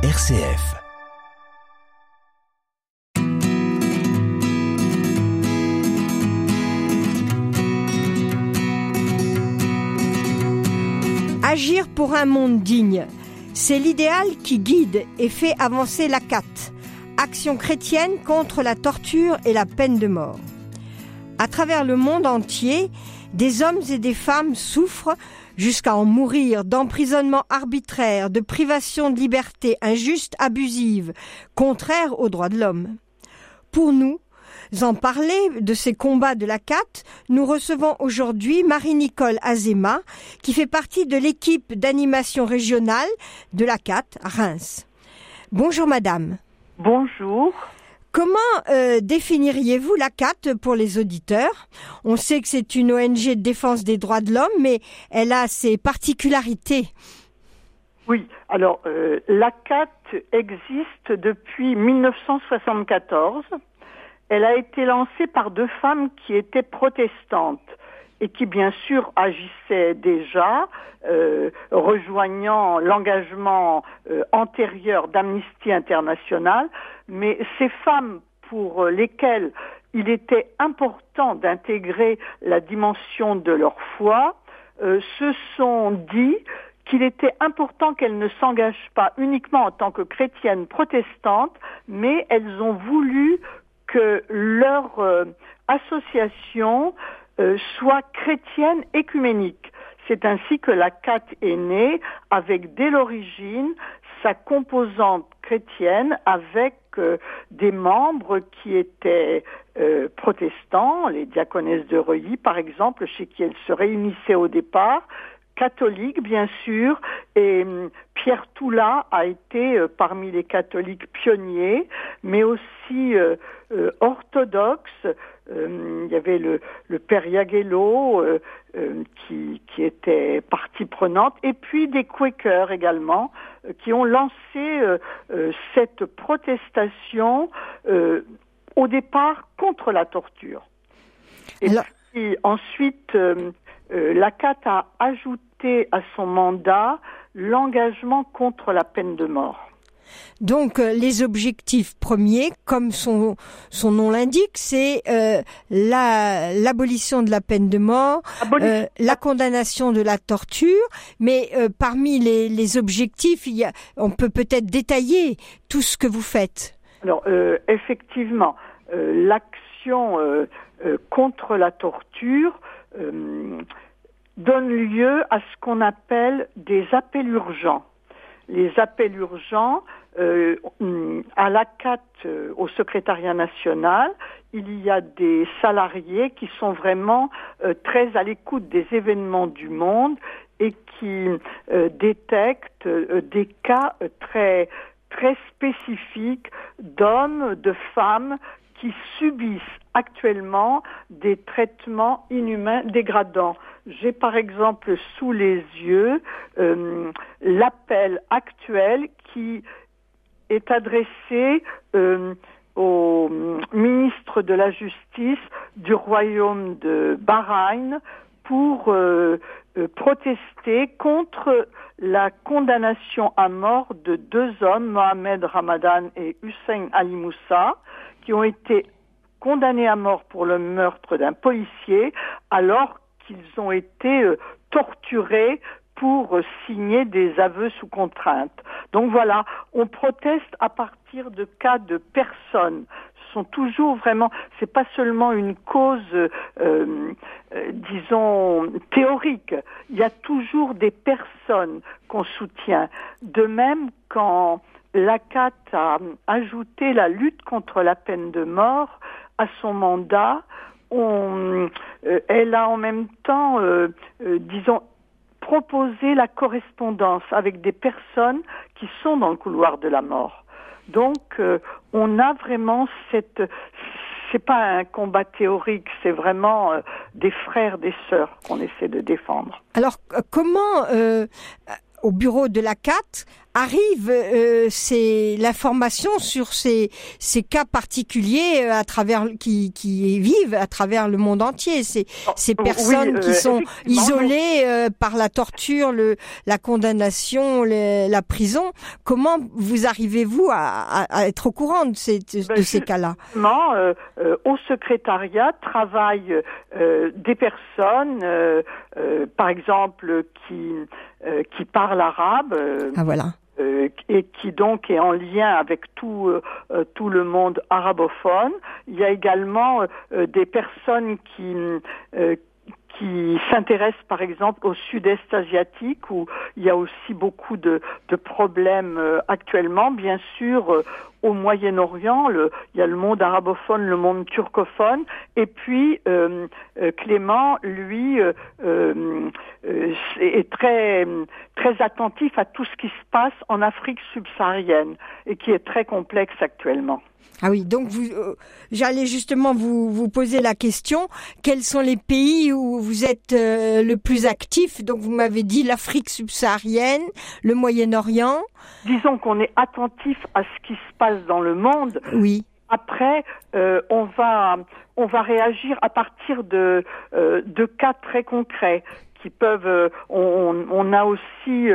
RCF. Agir pour un monde digne, c'est l'idéal qui guide et fait avancer la CAT, Action chrétienne contre la torture et la peine de mort. À travers le monde entier, des hommes et des femmes souffrent jusqu'à en mourir d'emprisonnement arbitraire, de privation de liberté injuste, abusive, contraire aux droits de l'homme. Pour nous, en parler de ces combats de la CAT, nous recevons aujourd'hui Marie-Nicole Azema, qui fait partie de l'équipe d'animation régionale de la CAT Reims. Bonjour madame. Bonjour. Comment euh, définiriez-vous la CAT pour les auditeurs? On sait que c'est une ONG de défense des droits de l'homme, mais elle a ses particularités. Oui, alors euh, la CAT existe depuis 1974. Elle a été lancée par deux femmes qui étaient protestantes et qui bien sûr agissaient déjà, euh, rejoignant l'engagement euh, antérieur d'Amnesty International, mais ces femmes pour lesquelles il était important d'intégrer la dimension de leur foi euh, se sont dit qu'il était important qu'elles ne s'engagent pas uniquement en tant que chrétiennes protestantes, mais elles ont voulu que leur association euh, soit chrétienne écuménique. C'est ainsi que la CAT est née avec dès l'origine sa composante chrétienne avec euh, des membres qui étaient euh, protestants, les diaconesses de Reuilly par exemple, chez qui elles se réunissaient au départ, catholiques bien sûr, et hum, Pierre Toula a été parmi les catholiques pionniers, mais aussi orthodoxes, euh, il y avait le, le père Yagello euh, euh, qui, qui était partie prenante, et puis des Quakers également, qui ont lancé cette protestation au départ contre la torture. Et puis, ensuite, la CAT a ajouté à son mandat l'engagement contre la peine de mort. Donc euh, les objectifs premiers, comme son, son nom l'indique, c'est euh, l'abolition de la peine de mort, euh, la condamnation de la torture, mais parmi les, les, objectifs, il y a, on peut peut-être détailler tout ce que vous faites. Alors effectivement, l'action contre la torture donne lieu à ce qu'on appelle des appels urgents. Les appels urgents euh, à la CAT, euh, au secrétariat national, il y a des salariés qui sont vraiment euh, très à l'écoute des événements du monde et qui détectent des cas très très spécifiques d'hommes, de femmes qui subissent actuellement des traitements inhumains dégradants. J'ai par exemple sous les yeux euh, l'appel actuel qui est adressé euh, au ministre de la Justice du Royaume de Bahreïn pour euh, protester contre la condamnation à mort de deux hommes, Mohamed Ramadan et Hussein Ali Moussa, qui ont été condamnés à mort pour le meurtre d'un policier alors qu'ils ont été euh, torturés pour euh, signer des aveux sous contrainte. Donc voilà, on proteste à partir de cas de personnes. Ce sont toujours vraiment, c'est pas seulement une cause, euh, disons, théorique. Il y a toujours des personnes qu'on soutient. De même, quand l'ACAT a ajouté la lutte contre la peine de mort à son mandat, on, euh, elle a en même temps, euh, euh, disons, proposé la correspondance avec des personnes qui sont dans le couloir de la mort. Donc, on a vraiment cette, c'est pas un combat théorique, c'est vraiment des frères, des sœurs qu'on essaie de défendre. Alors, comment au bureau de la CAT arrive euh, c'est l'information sur ces, ces cas particuliers euh, à travers qui, qui vivent à travers le monde entier. Ces, oh, ces personnes qui sont isolées par la torture le la condamnation la prison. Comment vous arrivez-vous à, à, être au courant de ces, de ben, ces cas-là? au secrétariat travaillent des personnes par exemple qui euh, qui parle arabe. Euh, ah voilà. Euh, et qui donc est en lien avec tout tout le monde arabophone. Il y a également des personnes qui qui s'intéressent par exemple au sud-est asiatique où il y a aussi beaucoup de, de problèmes actuellement. Bien sûr, au Moyen-Orient, il y a le monde arabophone, le monde turcophone, et puis euh, euh Clément, lui, euh, est très très attentif à tout ce qui se passe en Afrique subsaharienne et qui est très complexe actuellement. Ah oui, donc vous, j'allais justement vous, vous poser la question, quels sont les pays où vous êtes le plus actif? Donc vous m'avez dit l'Afrique subsaharienne, le Moyen-Orient. Disons qu'on est attentif à ce qui se passe dans le monde. Oui. Après, euh, on va on va réagir à partir de euh, de cas très concrets qui peuvent. Euh, on, on, a aussi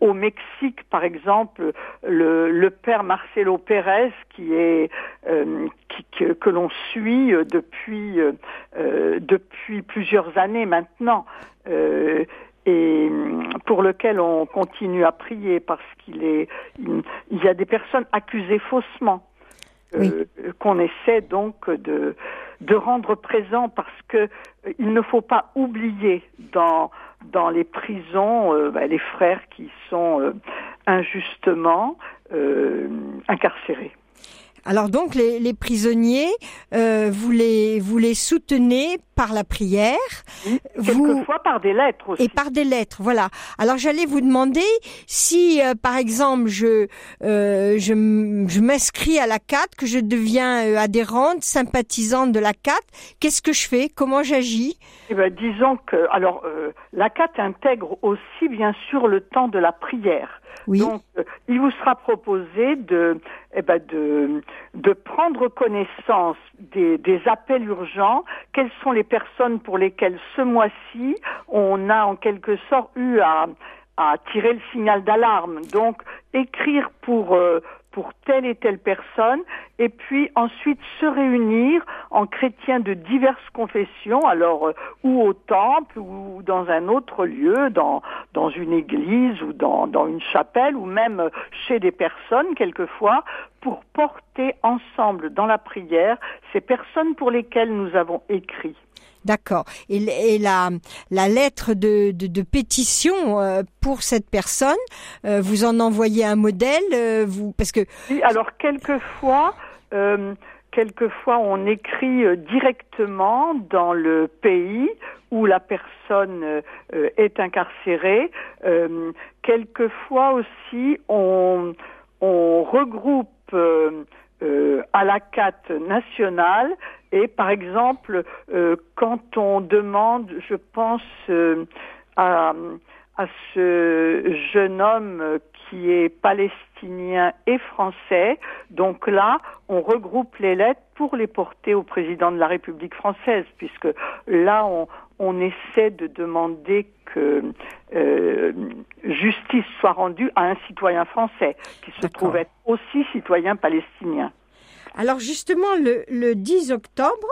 au Mexique, par exemple, le, le père Marcelo Pérez qui est qui, que, que l'on suit depuis depuis plusieurs années maintenant et hum, pour lequel on continue à prier parce qu'il est, il y a des personnes accusées faussement euh, qu'on essaie donc de de rendre présent parce que euh, il ne faut pas oublier dans dans les prisons euh, bah, les frères qui sont injustement incarcérés. Alors donc les, les prisonniers, euh, vous les vous les soutenez par la prière, quelquefois par des lettres aussi. Et par des lettres, voilà. Alors j'allais vous demander si euh, par exemple je euh, je, je m'inscris à la CAT, que je deviens euh, adhérente, sympathisante de la CAT, qu'est-ce que je fais? Comment j'agis? Eh ben disons que alors euh, la CAT intègre aussi bien sûr le temps de la prière. Donc, euh, il vous sera proposé de, eh ben de, de prendre connaissance des, des appels urgents. Quelles sont les personnes pour lesquelles ce mois-ci on a en quelque sorte eu à, à tirer le signal d'alarme? Donc, écrire pour euh, pour telle et telle personne, et puis ensuite se réunir en chrétiens de diverses confessions, alors euh, ou au temple ou dans un autre lieu, dans dans une église ou dans dans une chapelle ou même chez des personnes quelquefois, pour porter ensemble dans la prière ces personnes pour lesquelles nous avons écrit. D'accord. Et, la, la lettre de, de, pétition euh, pour cette personne, euh, vous en envoyez un modèle, euh, vous parce que. Oui, alors quelquefois. Quelquefois, on écrit directement dans le pays où la personne est incarcérée. quelquefois aussi, on, on regroupe à la CAT nationale. Et par exemple, euh, quand on demande, je pense euh, à, à ce jeune homme qui est palestinien et français, donc là, on regroupe les lettres pour les porter au président de la République française, puisque là, on, on essaie de demander que euh, justice soit rendue à un citoyen français qui se trouve être aussi citoyen palestinien. Alors justement, le, le 10 octobre,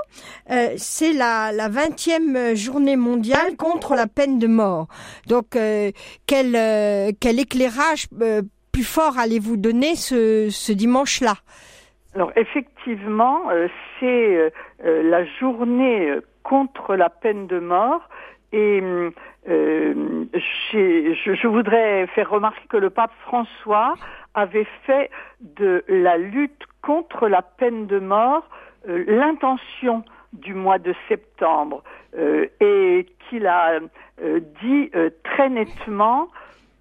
euh, c'est la, la 20e journée mondiale contre la peine de mort. Donc, euh, quel, quel éclairage plus fort allez-vous donner ce, ce dimanche-là? Alors effectivement, c'est la journée contre la peine de mort. Et je, je, voudrais faire remarquer que le pape François avait fait de la lutte contre la peine de mort euh, l'intention du mois de septembre euh, et qu'il a euh, dit très nettement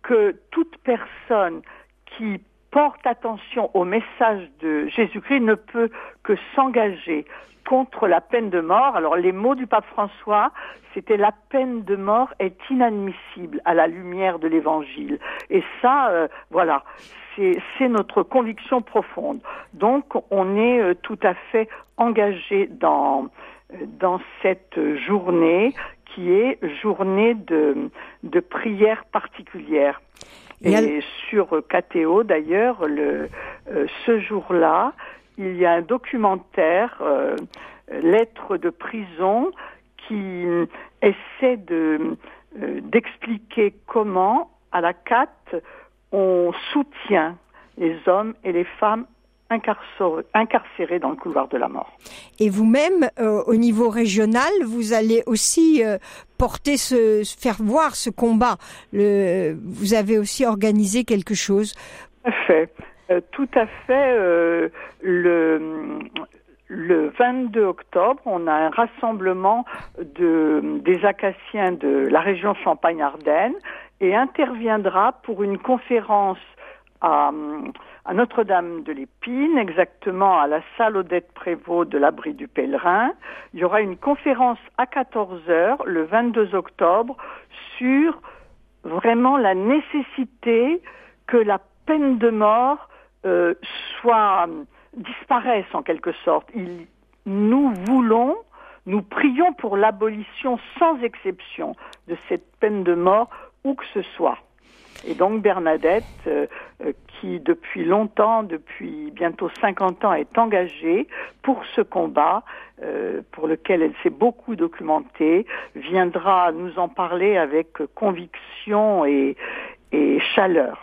que toute personne qui porte attention au message de Jésus-Christ ne peut que s'engager contre la peine de mort. Alors les mots du pape François, c'était la peine de mort est inadmissible à la lumière de l'évangile. Et ça, euh, voilà, c'est notre conviction profonde. Donc on est euh, tout à fait engagé dans, dans cette journée qui est journée de, de prière particulière. Et, sur KTO, d'ailleurs, le, euh, ce jour-là, il y a un documentaire, euh, Lettres de prison, qui essaie de euh, d'expliquer comment, à la CAT, on soutient les hommes et les femmes incarcérés dans le couloir de la mort. Et vous-même, euh, au niveau régional, vous allez aussi euh, porter ce, faire voir ce combat. Le, vous avez aussi organisé quelque chose. Tout à fait. Euh, tout à fait. le, le 22 octobre, on a un rassemblement de, des acaciens de la région Champagne-Ardenne et interviendra pour une conférence à, à Notre-Dame de l'Épine, exactement à la salle Odette Prévost de l'abri du pèlerin. Il y aura une conférence à 14 heures le 22 octobre sur vraiment la nécessité que la peine de mort euh, soit disparaisse en quelque sorte. Nous voulons, nous prions pour l'abolition sans exception de cette peine de mort où que ce soit. Et donc Bernadette, euh, euh, qui depuis longtemps, depuis bientôt 50 ans, est engagée pour ce combat, euh, pour lequel elle s'est beaucoup documentée, viendra nous en parler avec conviction et, chaleur.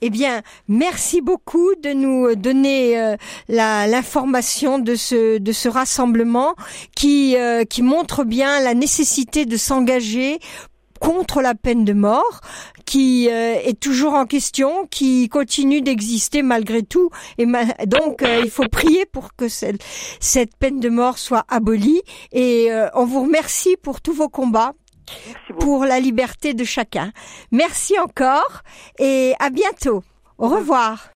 Eh bien, merci beaucoup de nous donner l'information de ce de ce rassemblement qui qui montre bien la nécessité de s'engager contre la peine de mort, qui euh, est toujours en question, qui continue d'exister malgré tout. Et donc, euh, il faut prier pour que cette, cette, peine de mort soit abolie. Et euh, on vous remercie pour tous vos combats. Pour la liberté de chacun. Merci encore et à bientôt. Au revoir.